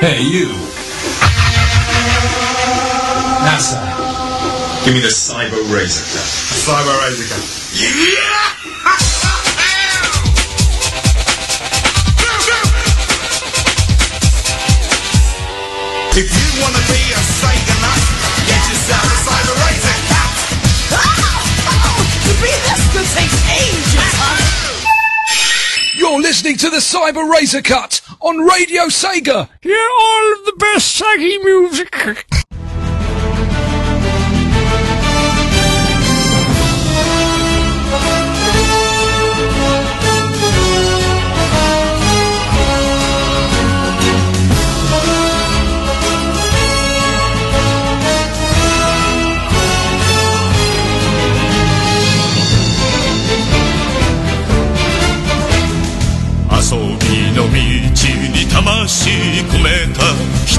Hey, you. NASA. Give me the Cyber Razor Cut. Cyber Razor Cut. Yeah! If you wanna be a Satanite, get yourself a Cyber Razor Cut. To be this could take ages, huh? You're listening to the Cyber Razor Cut on Radio Sega. Hear all of the best saggy music.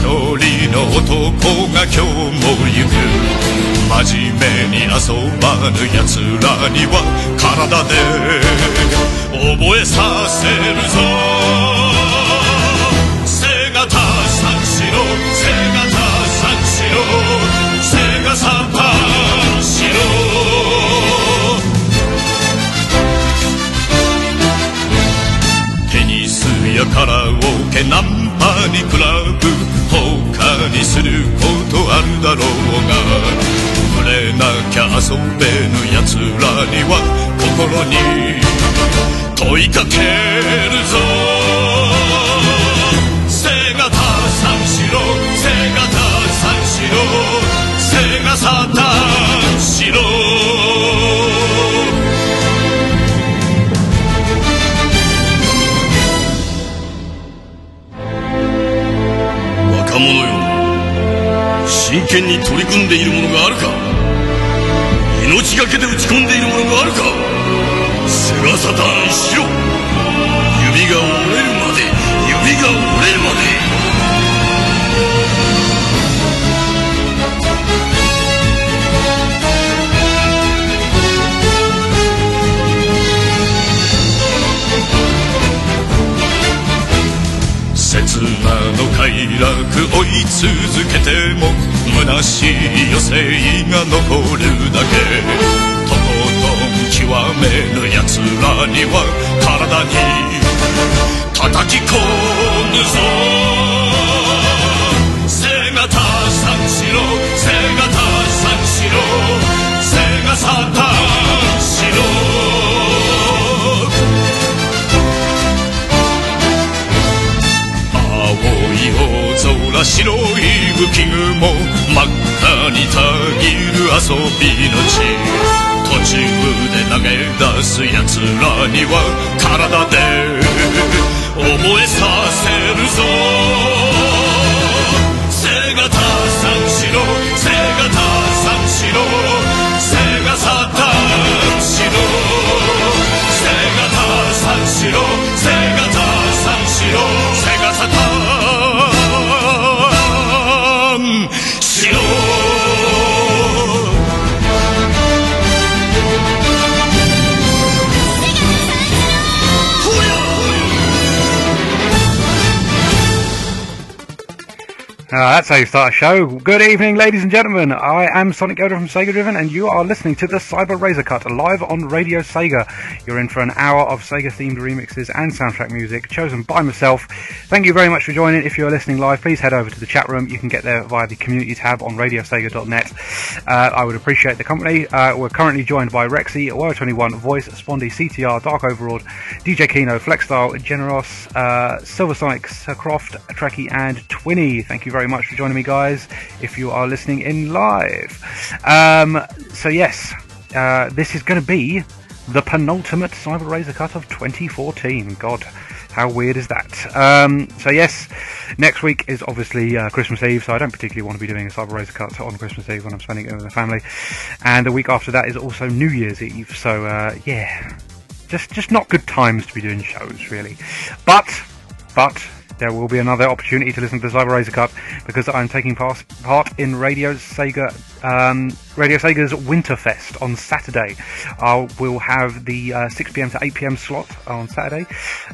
人の男が今日も行く。真面目に遊ばぬ奴らには体で覚えさせるぞ。背がた三四郎。背がた三四郎。背がさ三四郎。テニスやカラオケナンパにクラブにすることあるだろうが触れなきゃ遊べぬ奴らには心に問いかけるぞ。背がた三四郎背がた三四郎背がさ三真剣に取り組んでいるものがあるか？命がけで打ち込んでいるものがあるか？セガサターンしろ。指が折れるまで指が折れるまで。刹那の快楽追い続けても虚しい余生が残るだけ。とことん極めぬ奴らには体に叩き込むぞ。背がた三四郎背がた三四郎背がさ三白い浮雲真っ赤にたぎる遊びの地。途中で投げ出す奴らには体で覚えさせるぞ。Ah, that's how you start a show. Good evening, ladies and gentlemen. I am Sonic Yoda from Sega Driven, and you are listening to the Cyber Razor Cut live on Radio Sega. You're in for an hour of Sega-themed remixes and soundtrack music chosen by myself. Thank you very much for joining. If you're listening live, please head over to the chat room. You can get there via the community tab on RadioSega.net. Uh, I would appreciate the company. Uh, we're currently joined by Rexy, Wire21, Voice, Spondy, CTR, Dark Overlord, DJ Kino, Flexstyle, Generos, uh, Silver Sonic, Sir Croft, Trekkie, and Twinny. Thank you very much for joining me, guys. If you are listening in live, um, so yes, uh, this is going to be the penultimate Cyber Razor cut of 2014. God, how weird is that? Um, so yes, next week is obviously uh, Christmas Eve, so I don't particularly want to be doing a Cyber Razor cut on Christmas Eve when I'm spending it with the family. And the week after that is also New Year's Eve, so uh, yeah, just just not good times to be doing shows really. But but there will be another opportunity to listen to the Cyber Razor Cut because I'm taking part, part in Radio Sega um, Radio Sega's Winterfest on Saturday. I will have the uh, 6 pm to 8 pm slot on Saturday.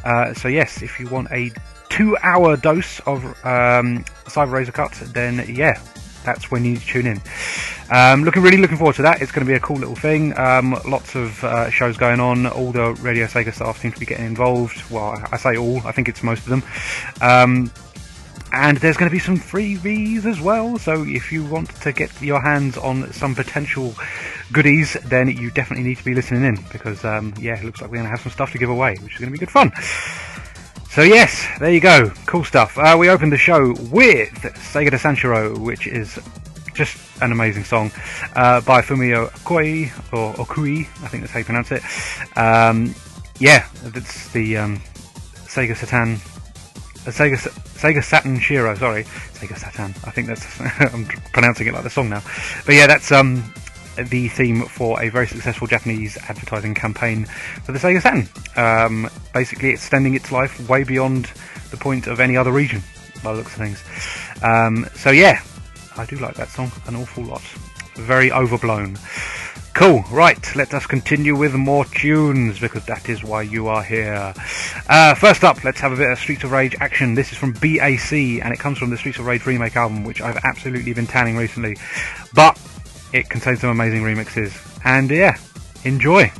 Uh, so yes, if you want a two-hour dose of um, Cyber Razor Cut, then yeah, that's when you need to tune in. Um, looking really looking forward to that. It's going to be a cool little thing. Um, lots of uh, shows going on. All the Radio Sega staff seem to be getting involved. Well, I say all. I think it's most of them. Um, and there's going to be some freebies as well. So if you want to get your hands on some potential goodies, then you definitely need to be listening in because um, yeah, it looks like we're going to have some stuff to give away, which is going to be good fun. So yes, there you go, cool stuff. Uh, we opened the show with Segata Sanshiro, which is just an amazing song uh, by Fumio Okui or Okui, I think that's how you pronounce it. Um, yeah, that's the um, Sega Satan uh, Sega Sega Saturn Shiro. Sorry, Sega Saturn. I think that's I'm pronouncing it like the song now. But yeah, that's um the theme for a very successful Japanese advertising campaign for the Sega Saturn. Um, basically, extending its life way beyond the point of any other region, by the looks of things. Um, so yeah, I do like that song an awful lot. Very overblown. Cool, right, let us continue with more tunes because that is why you are here. Uh, first up, let's have a bit of Streets of Rage action. This is from BAC and it comes from the Streets of Rage remake album, which I've absolutely been tanning recently. But it contains some amazing remixes. And yeah, enjoy.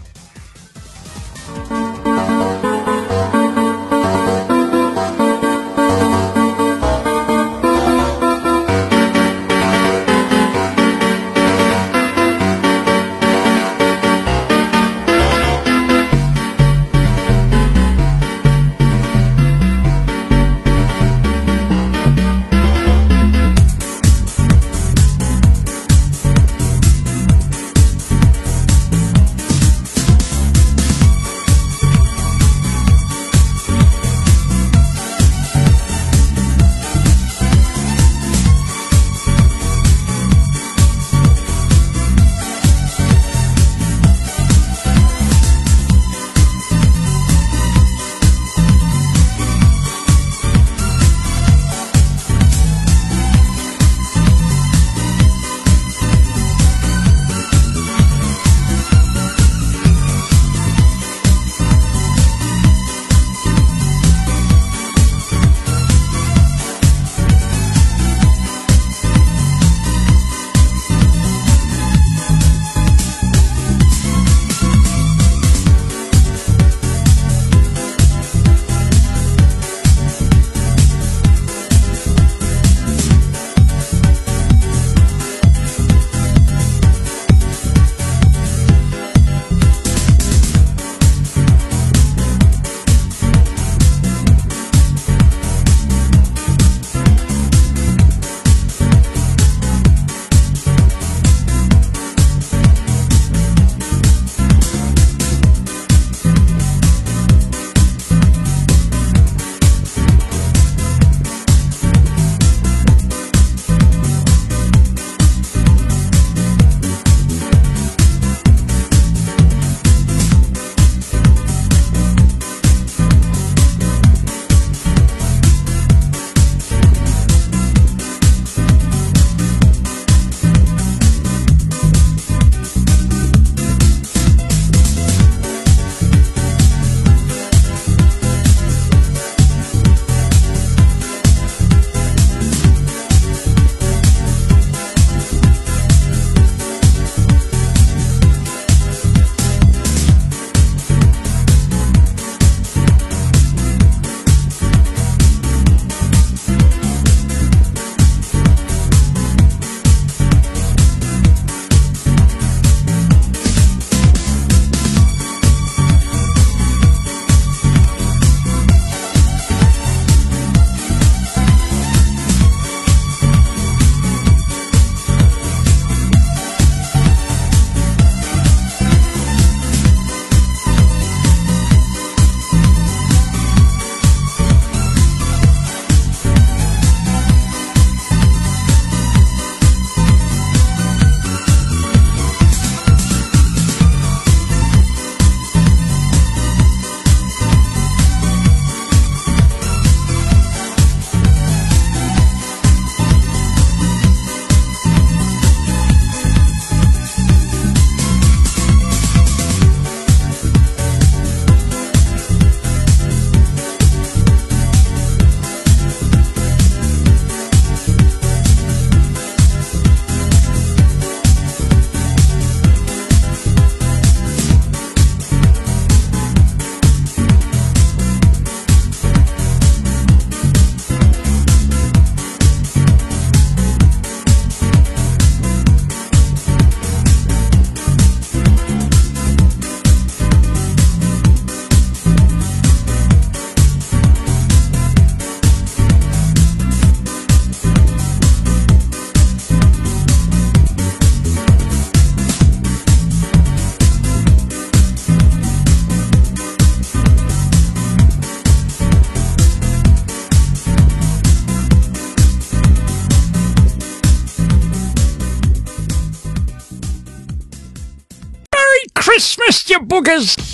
Christmas,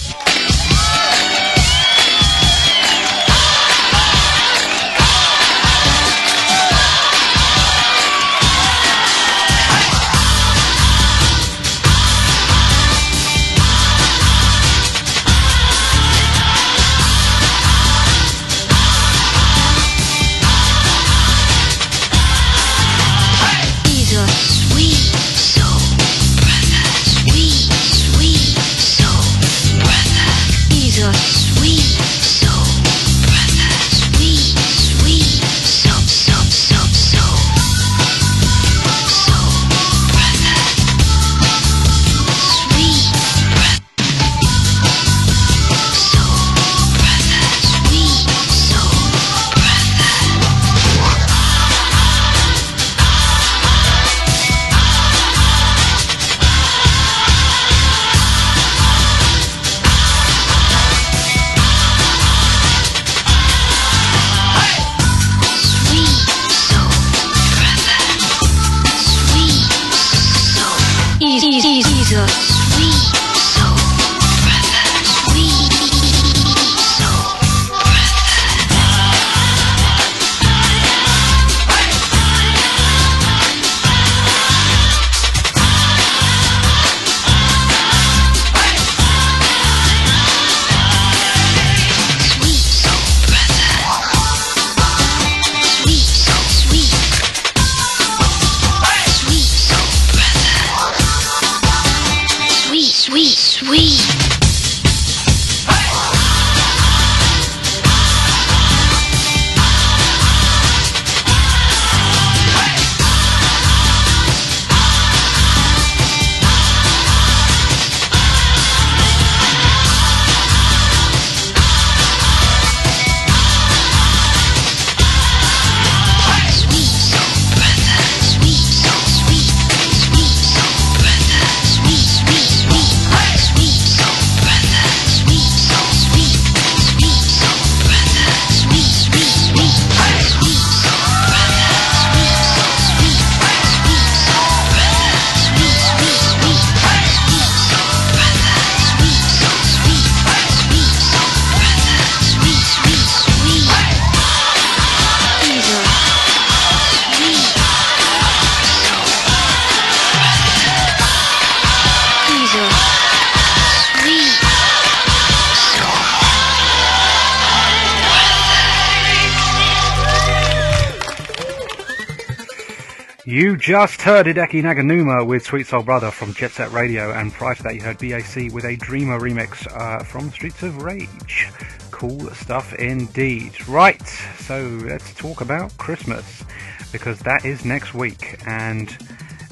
just heard Hideki Naganuma with Sweet Soul Brother from Jet Set Radio, and prior to that, you heard BAC with a Dreamer remix uh, from Streets of Rage. Cool stuff indeed. Right, so let's talk about Christmas because that is next week, and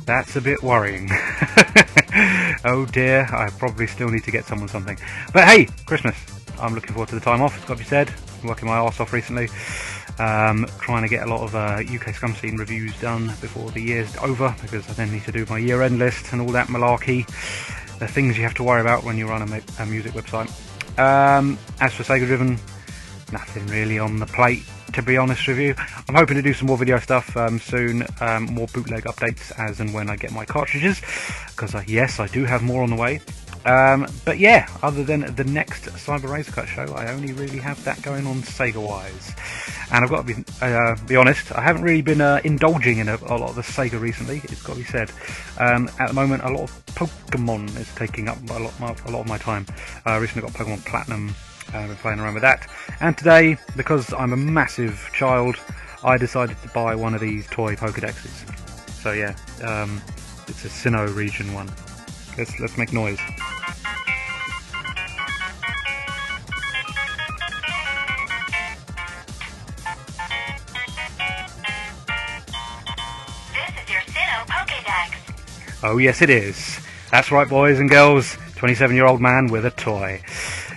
that's a bit worrying. oh dear, I probably still need to get someone something. But hey, Christmas. I'm looking forward to the time off, it's got to be said. I'm working my arse off recently. Um, trying to get a lot of uh, UK scum scene reviews done before the year's over because I then need to do my year end list and all that malarkey. The things you have to worry about when you run a, a music website. Um, as for Sega Driven, nothing really on the plate to be honest with you. I'm hoping to do some more video stuff um, soon, um, more bootleg updates as and when I get my cartridges, because uh, yes, I do have more on the way. Um, but yeah, other than the next Cyber Razor Cut show, I only really have that going on Sega wise. And I've got to be uh, be honest, I haven't really been uh, indulging in a, a lot of the Sega recently. It's got to be said. Um, at the moment, a lot of Pokemon is taking up a lot, my, a lot of my time. I recently got Pokemon Platinum. Uh, been playing around with that. And today, because I'm a massive child, I decided to buy one of these toy Pokedexes. So yeah, um, it's a Sinnoh region one. Let's let's make noise. This is your Sinnoh Pokédex. Oh, yes, it is. That's right, boys and girls. 27 year old man with a toy.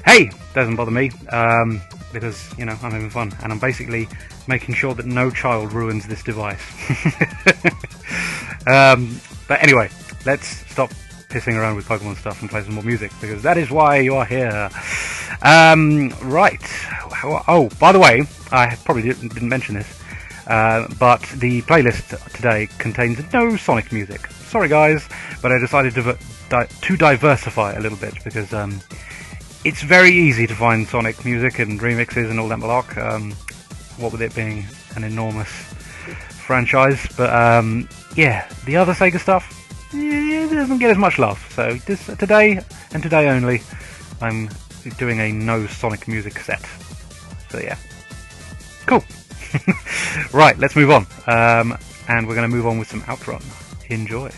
Hey, doesn't bother me um, because, you know, I'm having fun and I'm basically making sure that no child ruins this device. um, but anyway, let's stop pissing around with Pokemon stuff and play some more music because that is why you are here. Um, right. Oh, by the way, I probably didn't, mention this. Uh, but the playlist today contains no Sonic music. Sorry, guys, but I decided to, di- to diversify a little bit because um, it's very easy to find Sonic music and remixes and all that malark. Um, what with it being an enormous franchise, but um, yeah, the other Sega stuff it doesn't get as much love. So this, today and today only, I'm doing a no Sonic music set. So yeah, cool. right, let's move on, um, and we're going to move on with some Outrun. Enjoy.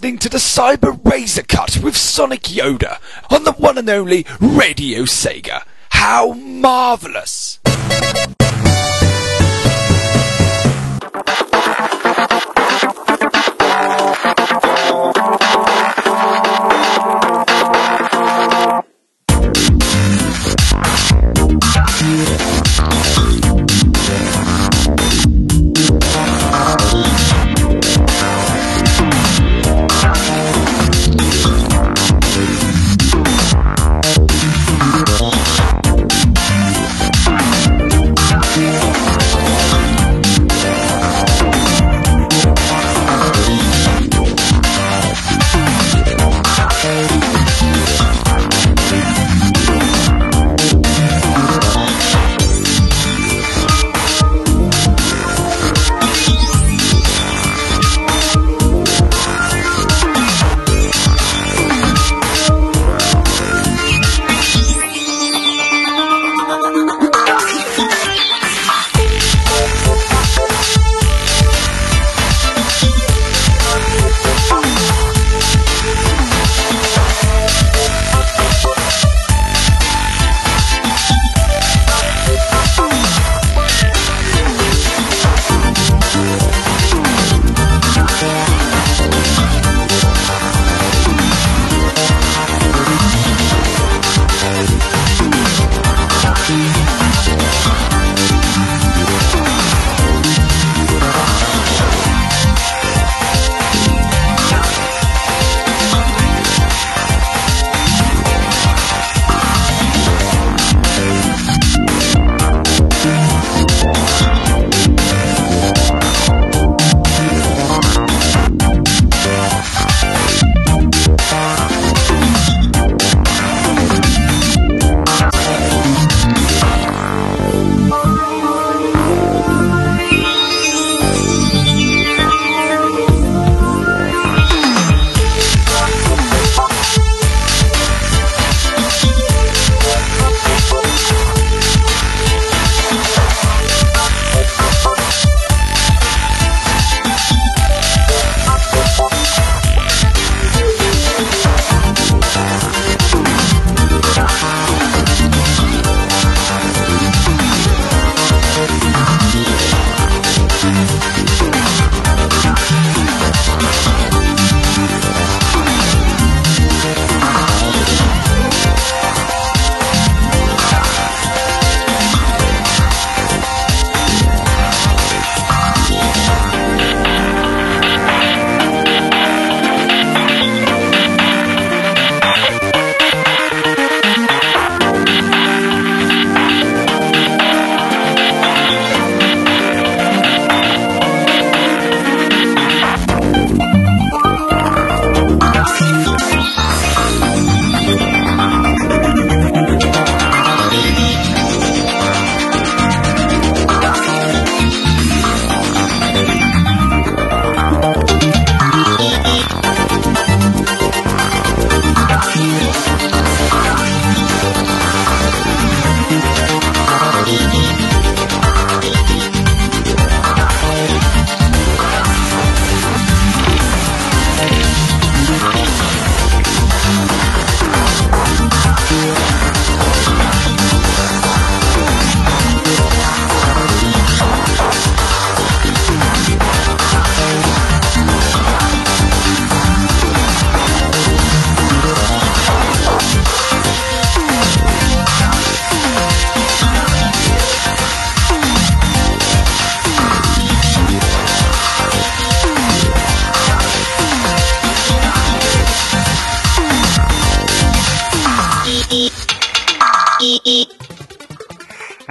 Listening to the Cyber Razor Cut with Sonic Yoda on the one and only Radio Sega. How marvellous!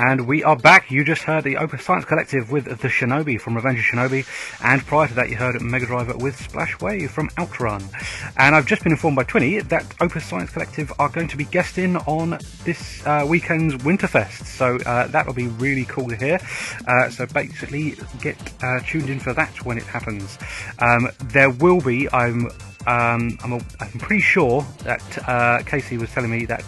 And we are back. You just heard the Opus Science Collective with the Shinobi from Revenge of Shinobi, and prior to that, you heard Mega Driver with Splash Wave from Outrun. And I've just been informed by Twinny that Opus Science Collective are going to be guesting on this uh, weekend's Winterfest, so uh, that'll be really cool to hear. Uh, so basically, get uh, tuned in for that when it happens. Um, there will be, I'm, um, I'm, a, I'm pretty sure that uh, Casey was telling me that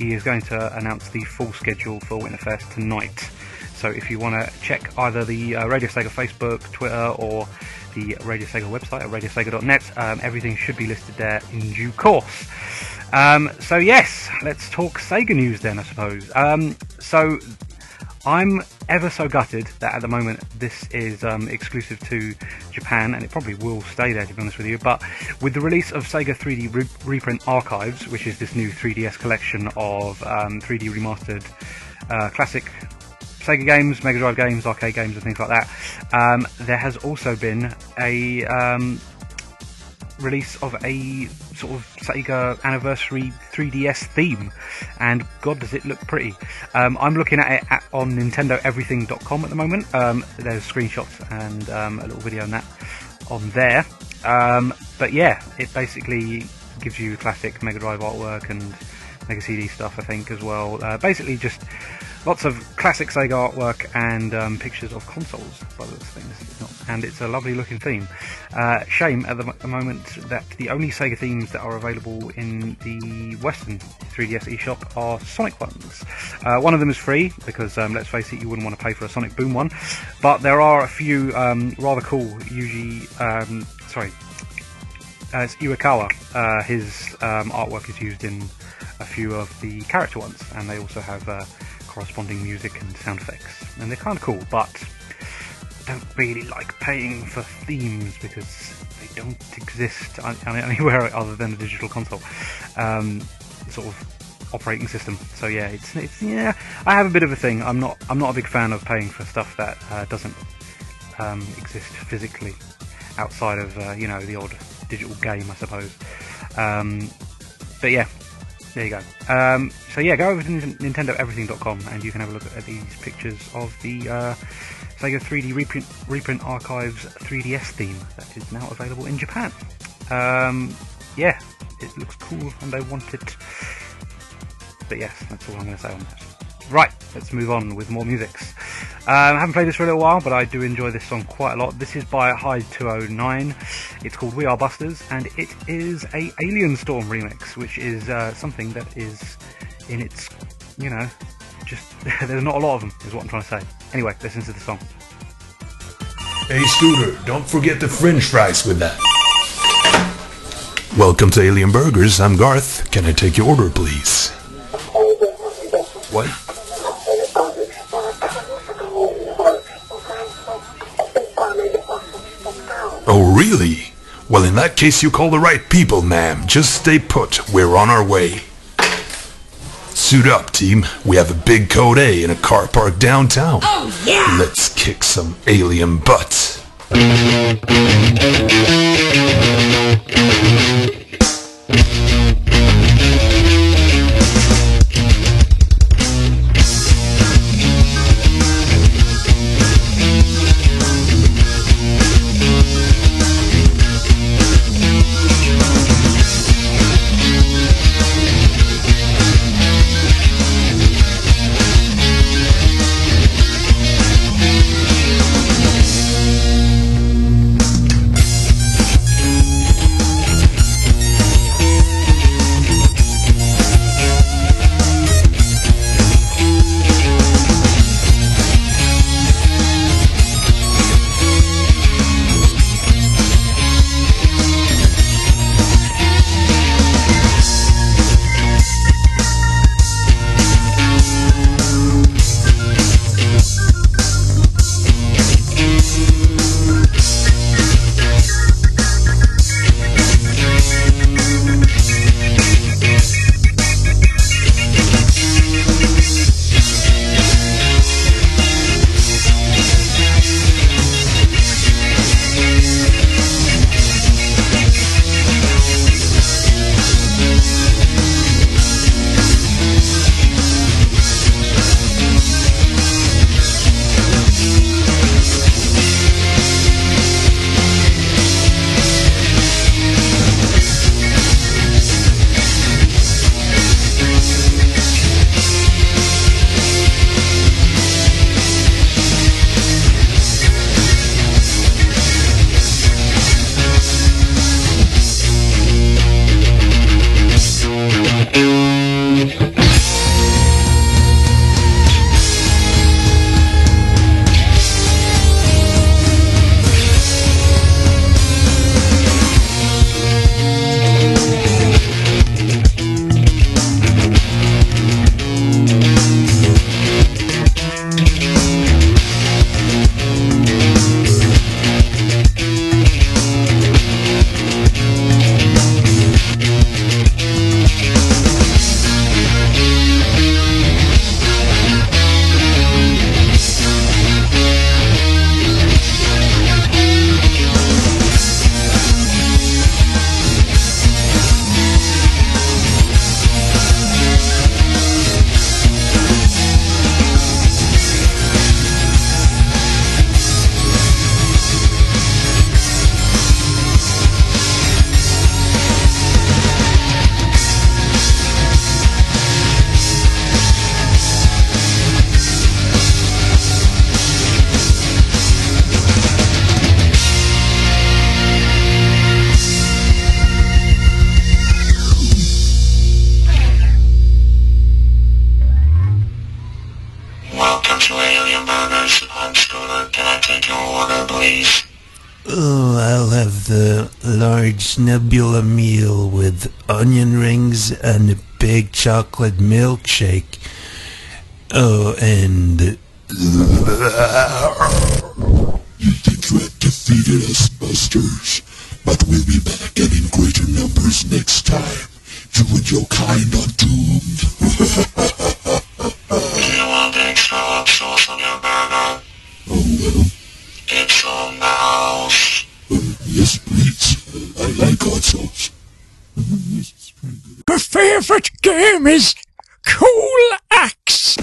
he is going to announce the full schedule for Winterfest tonight. So if you want to check either the uh, Radio Sega Facebook, Twitter, or the Radio Sega website at radiosega.net. Um, everything should be listed there in due course. Um, so yes, let's talk Sega news then, I suppose. Um, so I'm ever so gutted that at the moment this is um, exclusive to Japan, and it probably will stay there to be honest with you. But with the release of Sega 3D Re- Reprint Archives, which is this new 3DS collection of um, 3D remastered uh, classic Sega games, Mega Drive games, arcade games, and things like that, um, there has also been a um, release of a sort of Sega anniversary 3DS theme, and God, does it look pretty! Um, I'm looking at it at, on NintendoEverything.com at the moment. Um, there's screenshots and um, a little video on that on there. Um, but yeah, it basically gives you classic Mega Drive artwork and Mega CD stuff, I think, as well. Uh, basically, just lots of classic Sega artwork and um, pictures of consoles by things. And it's a lovely looking theme. Uh, shame at the, the moment that the only Sega themes that are available in the Western 3DS eShop are Sonic ones. Uh, one of them is free because um, let's face it, you wouldn't want to pay for a Sonic Boom one. But there are a few um, rather cool Yuji, um, sorry, uh, it's Uekawa. Uh, his um, artwork is used in a few of the character ones, and they also have uh, corresponding music and sound effects. And they're kind of cool, but I don't really like paying for themes because they don't exist anywhere other than a digital console um, sort of operating system. So yeah, it's, it's yeah. I have a bit of a thing. I'm not I'm not a big fan of paying for stuff that uh, doesn't um, exist physically outside of uh, you know the odd digital game, I suppose. Um, but yeah, there you go. Um, so yeah, go over to NintendoEverything.com and you can have a look at these pictures of the uh, Sega 3D reprint, reprint archives 3DS theme that is now available in Japan. Um, yeah, it looks cool and I want it. But yes, that's all I'm going to say on that. Right, let's move on with more musics. Um, I haven't played this for a little while, but I do enjoy this song quite a lot. This is by Hyde209. It's called We Are Busters, and it is a Alien Storm remix, which is uh, something that is in its, you know, just there's not a lot of them, is what I'm trying to say. Anyway, listen to the song. Hey, Scooter, don't forget the french fries with that. Welcome to Alien Burgers. I'm Garth. Can I take your order, please? What? Oh, really? Well, in that case, you call the right people, ma'am. Just stay put. We're on our way. Suit up, team. We have a big Code A in a car park downtown. Oh, yeah! Let's kick some alien butt. Nebula meal with onion rings and a big chocolate milkshake. Oh, and. You think you have defeated us, Busters, but we'll be back and in greater numbers next time. You and your kind are doomed. Do you want extra hot sauce on your burger? Oh, well, It's on the house. Uh, yes, please. I like hot sauce. My favorite game is Cool Axe.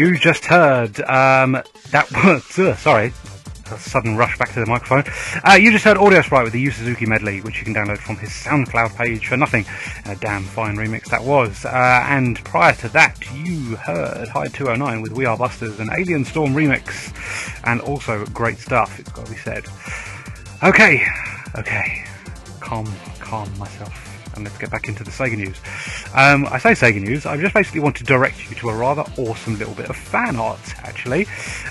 You just heard um, that was uh, sorry, a sudden rush back to the microphone. Uh, you just heard Audio Sprite with the Yu Suzuki medley, which you can download from his SoundCloud page for nothing. A damn fine remix that was. Uh, and prior to that, you heard Hyde 209 with We Are Busters, an Alien Storm remix, and also great stuff. It's got to be said. Okay, okay, calm, calm myself and let's get back into the Sega news. Um, I say Sega news, I just basically want to direct you to a rather awesome little bit of fan art, actually.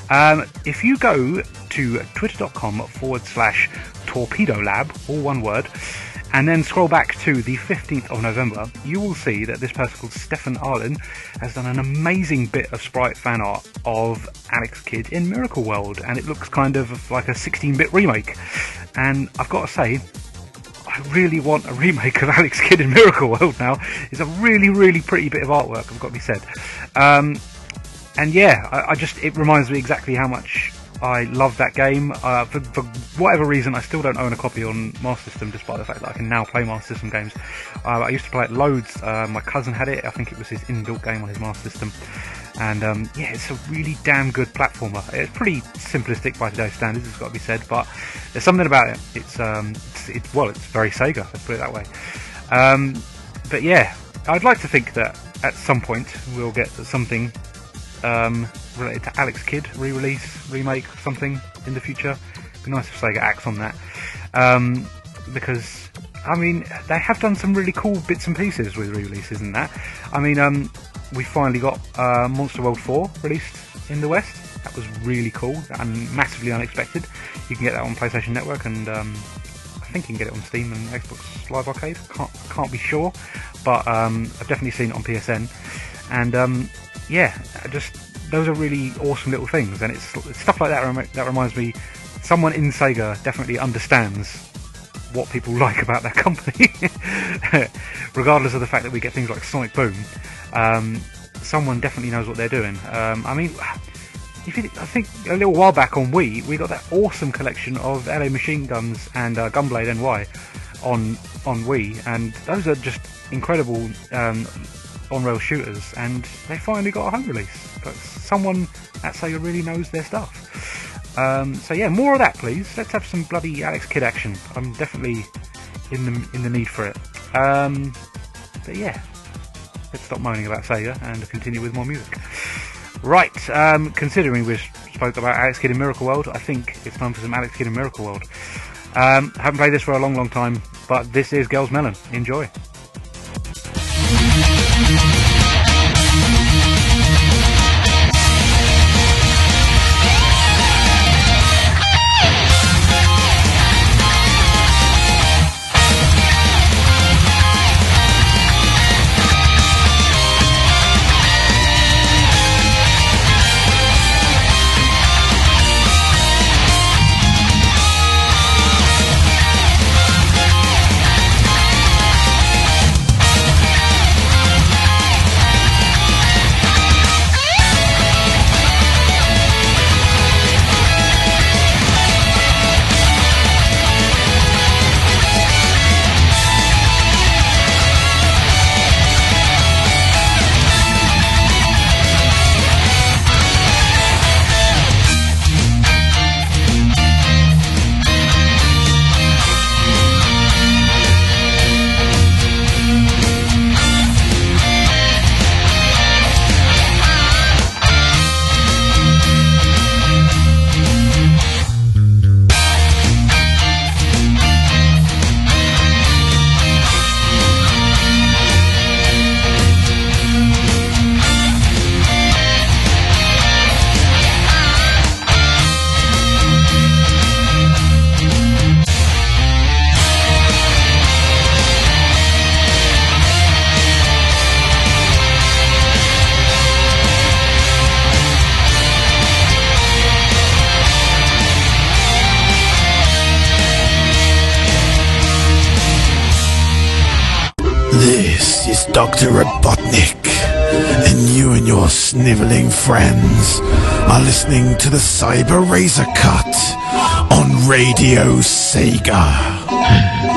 Um, if you go to twitter.com forward slash torpedo lab, all one word, and then scroll back to the 15th of November, you will see that this person called Stefan Arlen has done an amazing bit of sprite fan art of Alex Kidd in Miracle World, and it looks kind of like a 16 bit remake. And I've got to say, I really want a remake of Alex Kidd in Miracle World now. It's a really, really pretty bit of artwork, I've got to be said. Um, and yeah, I, I, just it reminds me exactly how much I love that game. Uh, for, for, whatever reason, I still don't own a copy on Master System, despite the fact that I can now play Master System games. Uh, I used to play it loads. Uh, my cousin had it. I think it was his inbuilt game on his Master System. And um, yeah, it's a really damn good platformer. It's pretty simplistic by today's standards, it's got to be said, but there's something about it. It's, um, it's well, it's very Sega. Let's put it that way. Um, but yeah, I'd like to think that at some point we'll get something um, related to Alex Kidd re-release, remake, something in the future. It'd be nice if Sega acts on that, um, because I mean they have done some really cool bits and pieces with re-releases and that. I mean, um, we finally got uh, Monster World 4 released in the West. That was really cool and massively unexpected. You can get that on PlayStation Network and um, think you can get it on Steam and Xbox Live Arcade. Can't can't be sure, but um, I've definitely seen it on PSN. And um, yeah, just those are really awesome little things, and it's, it's stuff like that rem- that reminds me. Someone in Sega definitely understands what people like about their company, regardless of the fact that we get things like Sonic Boom. Um, someone definitely knows what they're doing. Um, I mean, I think a little while back on Wii, we got that awesome collection of LA Machine Guns and uh, Gunblade NY on on Wii, and those are just incredible um, on-rail shooters. And they finally got a home release. But someone at Sega really knows their stuff. Um, so yeah, more of that, please. Let's have some bloody Alex Kidd action. I'm definitely in the in the need for it. Um, but yeah, let's stop moaning about Sega and continue with more music. Right, um, considering we spoke about Alex Kidd in Miracle World, I think it's time for some Alex Kidd in Miracle World. Um, haven't played this for a long, long time, but this is Girls Melon. Enjoy. Listening to the Cyber Razor Cut on Radio Sega.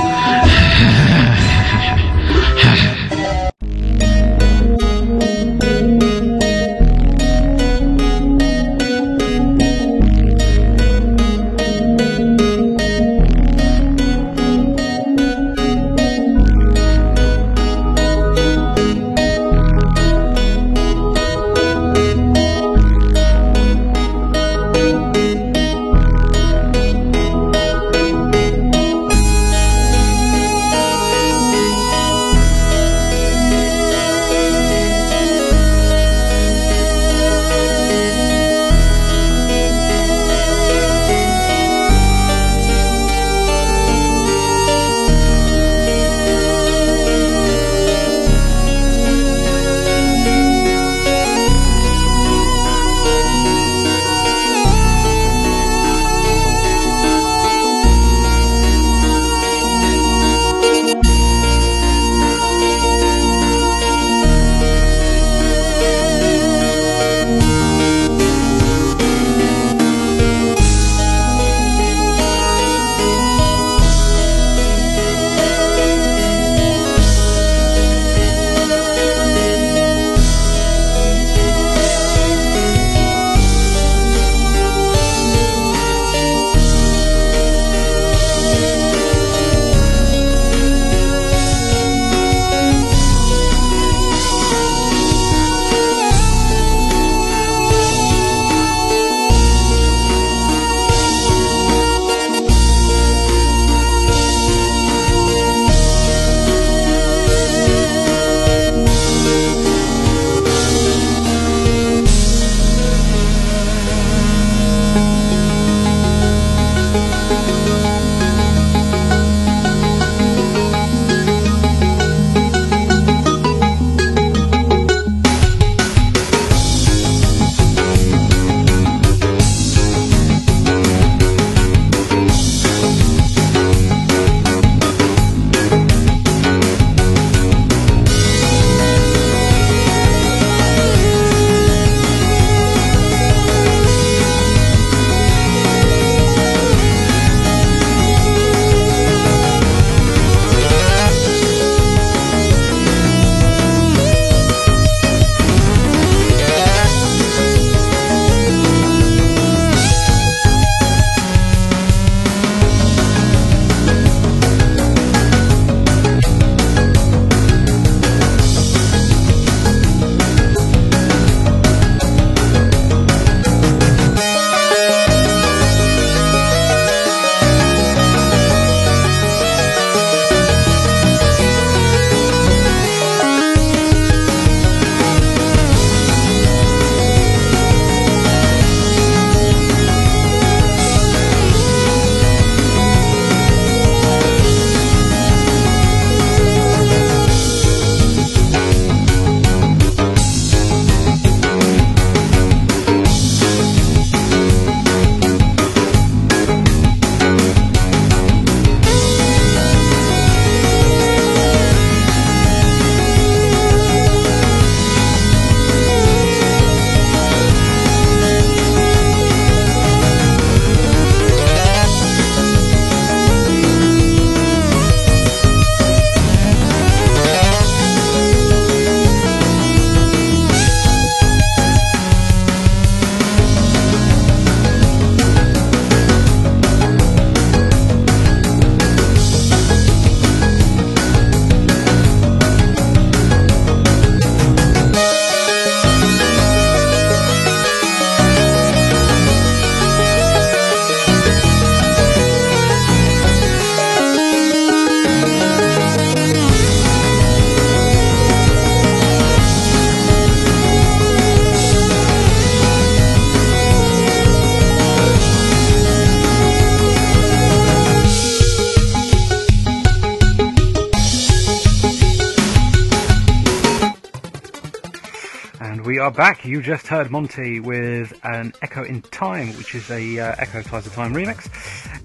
Back. You just heard Monty with an Echo in Time, which is a uh, Ecco Tides of Time remix.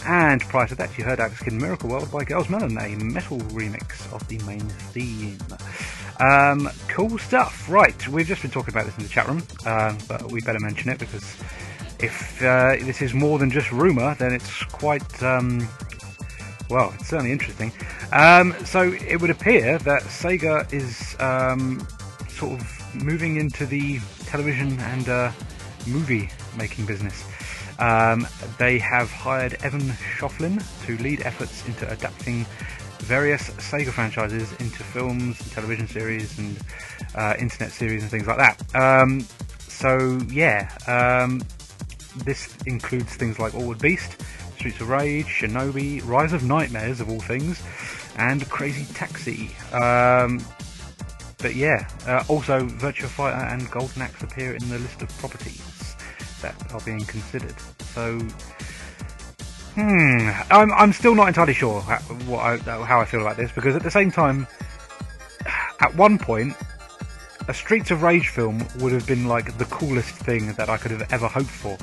And prior to that, you heard Alex Miracle World by Girls Melon, a metal remix of the main theme. Um, cool stuff. Right, we've just been talking about this in the chat room, um, but we better mention it because if uh, this is more than just rumour, then it's quite. Um, well, it's certainly interesting. Um, so it would appear that Sega is um, sort of moving into the television and uh, movie making business. Um, they have hired Evan Shoflin to lead efforts into adapting various Sega franchises into films, television series, and uh, internet series and things like that. Um, so yeah, um, this includes things like Altered Beast, Streets of Rage, Shinobi, Rise of Nightmares of all things, and Crazy Taxi. Um, but yeah, uh, also Virtua Fighter and Golden Axe appear in the list of properties that are being considered. So, hmm, I'm I'm still not entirely sure how, what I, how I feel about this because at the same time, at one point, a Streets of Rage film would have been like the coolest thing that I could have ever hoped for.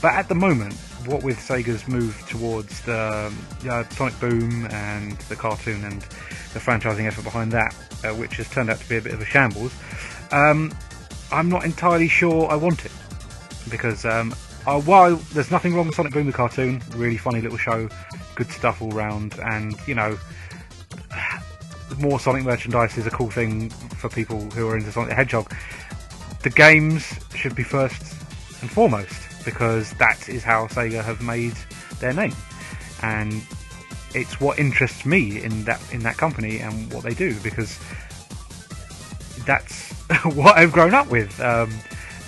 But at the moment, what with Sega's move towards the uh, Sonic Boom and the cartoon and the franchising effort behind that, uh, which has turned out to be a bit of a shambles, um, I'm not entirely sure I want it. Because um, uh, while there's nothing wrong with Sonic Boom the cartoon, really funny little show, good stuff all round, and you know, more Sonic merchandise is a cool thing for people who are into Sonic the Hedgehog. The games should be first and foremost because that is how Sega have made their name, and it's what interests me in that in that company and what they do because that's what I've grown up with. Um,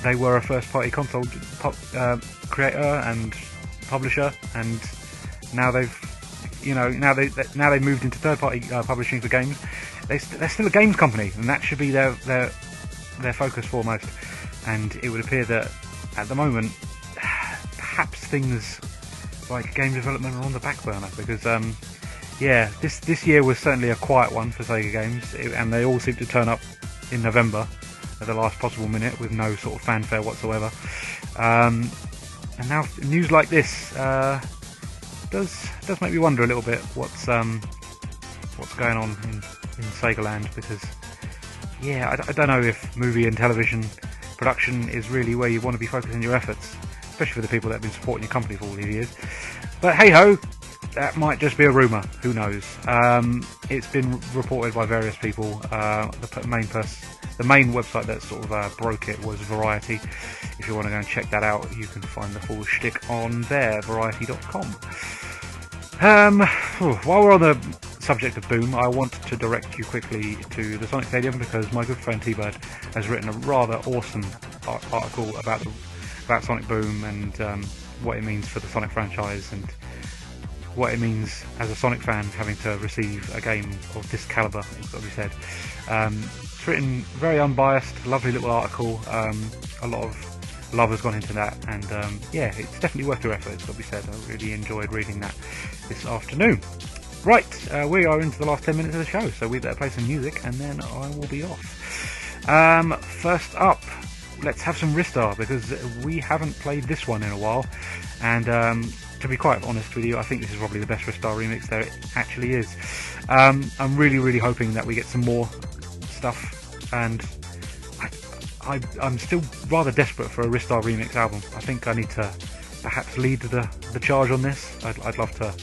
they were a first-party console pop, uh, creator and publisher, and now they've you know now they now they've moved into third-party uh, publishing for games. They, they're still a games company, and that should be their their their focus foremost. And it would appear that at the moment, perhaps things like game development are on the back burner because um, yeah, this this year was certainly a quiet one for Sega games, it, and they all seem to turn up in November at the last possible minute with no sort of fanfare whatsoever. Um, and now news like this uh, does does make me wonder a little bit what's um, what's going on in, in Sega Land because yeah, I, I don't know if movie and television production is really where you want to be focusing your efforts, especially for the people that have been supporting your company for all these years. But hey ho, that might just be a rumour. Who knows? Um, it's been reported by various people. Uh, the main pers- the main website that sort of uh, broke it was Variety. If you want to go and check that out, you can find the full shtick on there, Variety.com. Um, while we're on the subject of Boom, I want to direct you quickly to the Sonic Stadium because my good friend T-Bird has written a rather awesome ar- article about the, about Sonic Boom and um, what it means for the Sonic franchise and what it means as a Sonic fan having to receive a game of this caliber. It's got to be said. Um, it's written very unbiased, lovely little article. Um, a lot of love has gone into that, and um, yeah, it's definitely worth your effort. It's got to be said. I really enjoyed reading that this afternoon. Right, uh, we are into the last 10 minutes of the show, so we better play some music and then I will be off. Um, first up, let's have some Ristar because we haven't played this one in a while, and um, to be quite honest with you, I think this is probably the best Ristar remix there actually is. Um, I'm really, really hoping that we get some more stuff, and I, I'm still rather desperate for a Ristar remix album. I think I need to perhaps lead the, the charge on this. I'd, I'd love to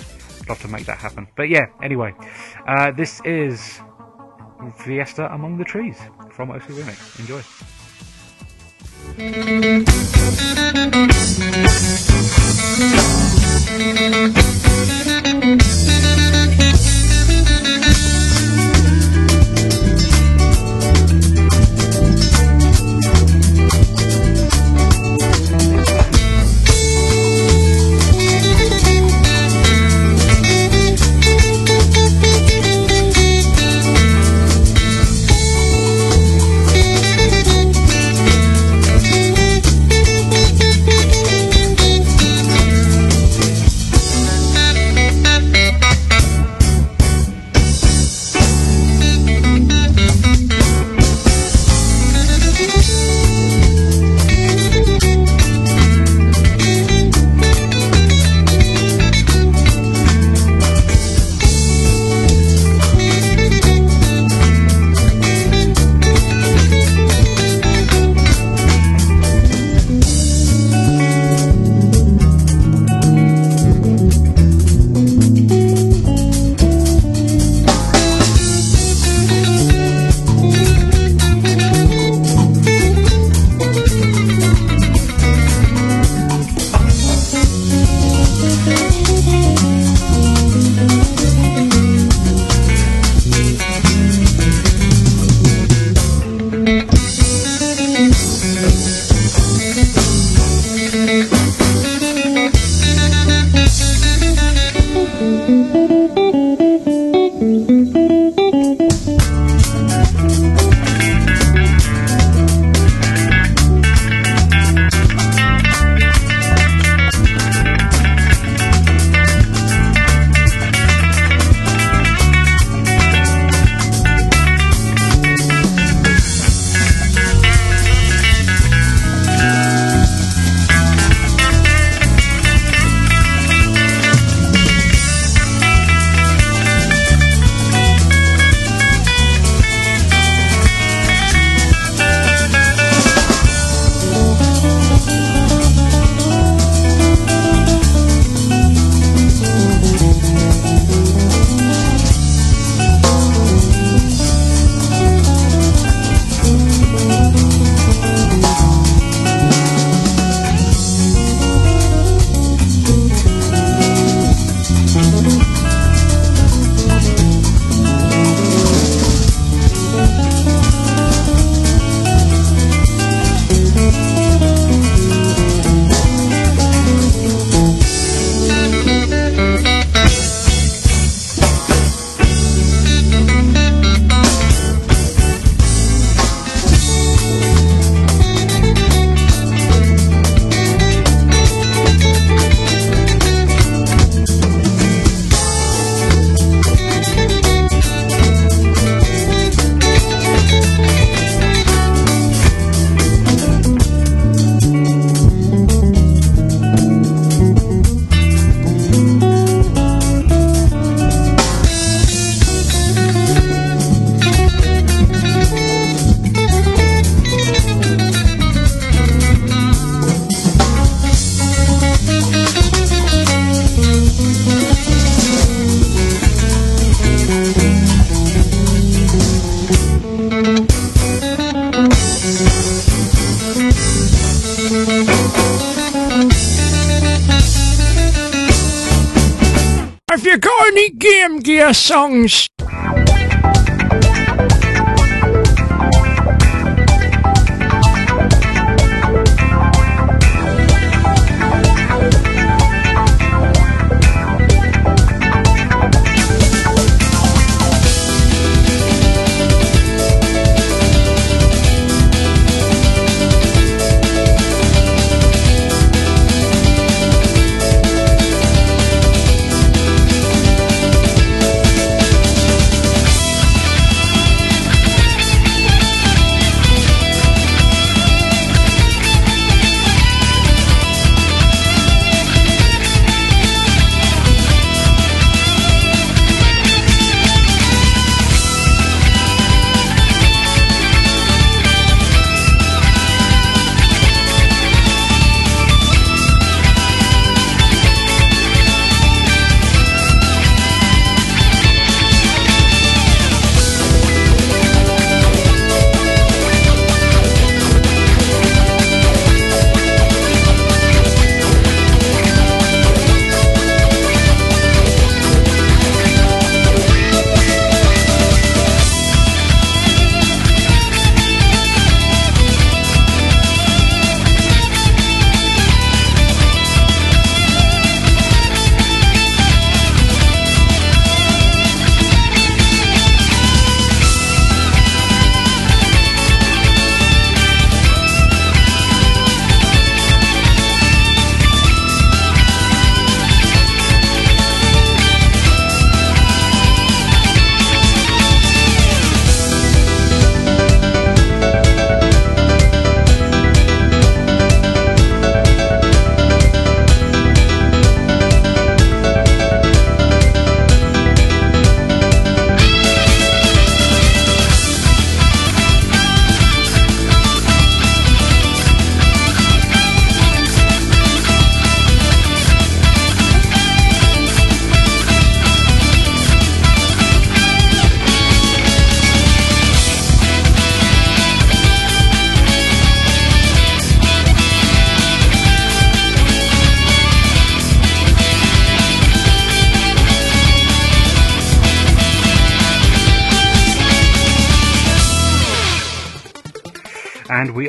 love to make that happen. But yeah, anyway, uh, this is Fiesta Among the Trees from OC Remix. Enjoy. Thank Sigourney Game Gear songs.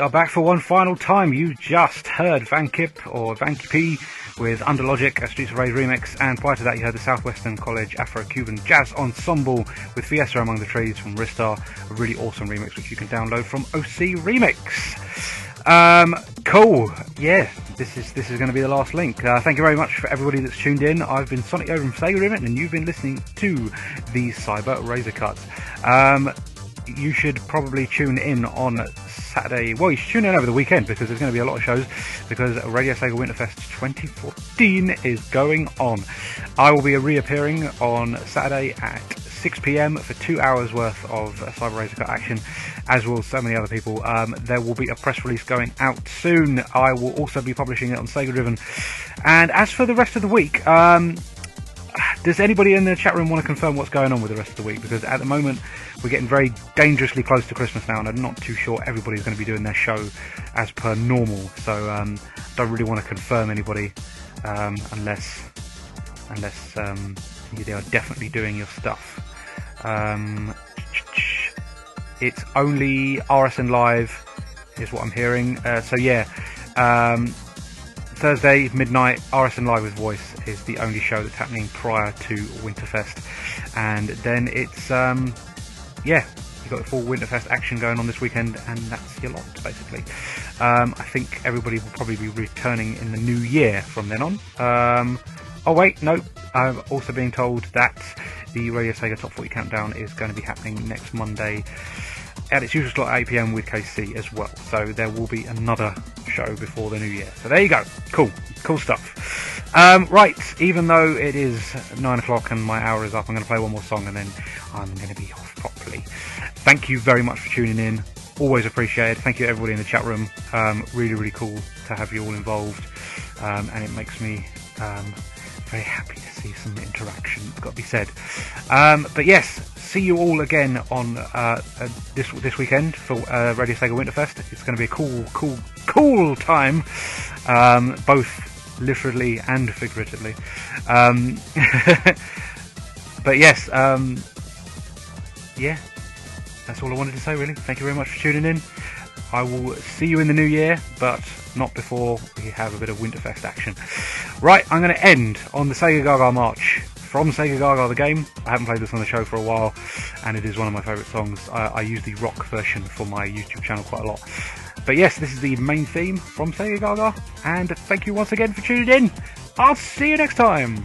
Are back for one final time. You just heard Van Kip or Van P with Under Logic, a Streets of Rage remix, and prior to that you heard the Southwestern College Afro-Cuban Jazz Ensemble with Fiesta Among the Trees from Ristar, a really awesome remix which you can download from OC Remix. Um, cool. Yeah, this is this is going to be the last link. Uh, thank you very much for everybody that's tuned in. I've been Sonic Yoda from Sega Driven, and you've been listening to the Cyber Razor Cut. Um, you should probably tune in on Saturday. Well, you should tune in over the weekend because there's going to be a lot of shows because Radio Sega Winterfest 2014 is going on. I will be reappearing on Saturday at 6 pm for two hours worth of Cyber Razor Cut action, as will so many other people. Um, there will be a press release going out soon. I will also be publishing it on Sega Driven. And as for the rest of the week, um, does anybody in the chat room want to confirm what's going on with the rest of the week? Because at the moment, we're getting very dangerously close to Christmas now, and I'm not too sure everybody's going to be doing their show as per normal. So, um, don't really want to confirm anybody um, unless unless um, they are definitely doing your stuff. Um, it's only RSN Live, is what I'm hearing. Uh, so yeah. Thursday midnight, RSN Live with Voice is the only show that's happening prior to Winterfest, and then it's um, yeah, you've got the full Winterfest action going on this weekend, and that's your lot basically. Um, I think everybody will probably be returning in the new year from then on. Um, oh wait, no, I'm also being told that the Radio Sega Top 40 Countdown is going to be happening next Monday at its usual slot at 8pm with KC as well. So there will be another show before the new year. So there you go. Cool. Cool stuff. Um, right, even though it is 9 o'clock and my hour is up, I'm going to play one more song and then I'm going to be off properly. Thank you very much for tuning in. Always appreciated. Thank you everybody in the chat room. Um, really, really cool to have you all involved. Um, and it makes me um, very happy to see some interaction, got to be said. Um, but yes, see you all again on uh, uh, this this weekend for uh, Radio Sega Winterfest. It's going to be a cool, cool, cool time, um, both literally and figuratively. Um, but yes, um, yeah, that's all I wanted to say. Really, thank you very much for tuning in. I will see you in the new year, but not before we have a bit of Winterfest action. Right, I'm going to end on the Sega Gaga March from Sega Gaga the game. I haven't played this on the show for a while, and it is one of my favourite songs. I, I use the rock version for my YouTube channel quite a lot. But yes, this is the main theme from Sega Gaga, and thank you once again for tuning in. I'll see you next time.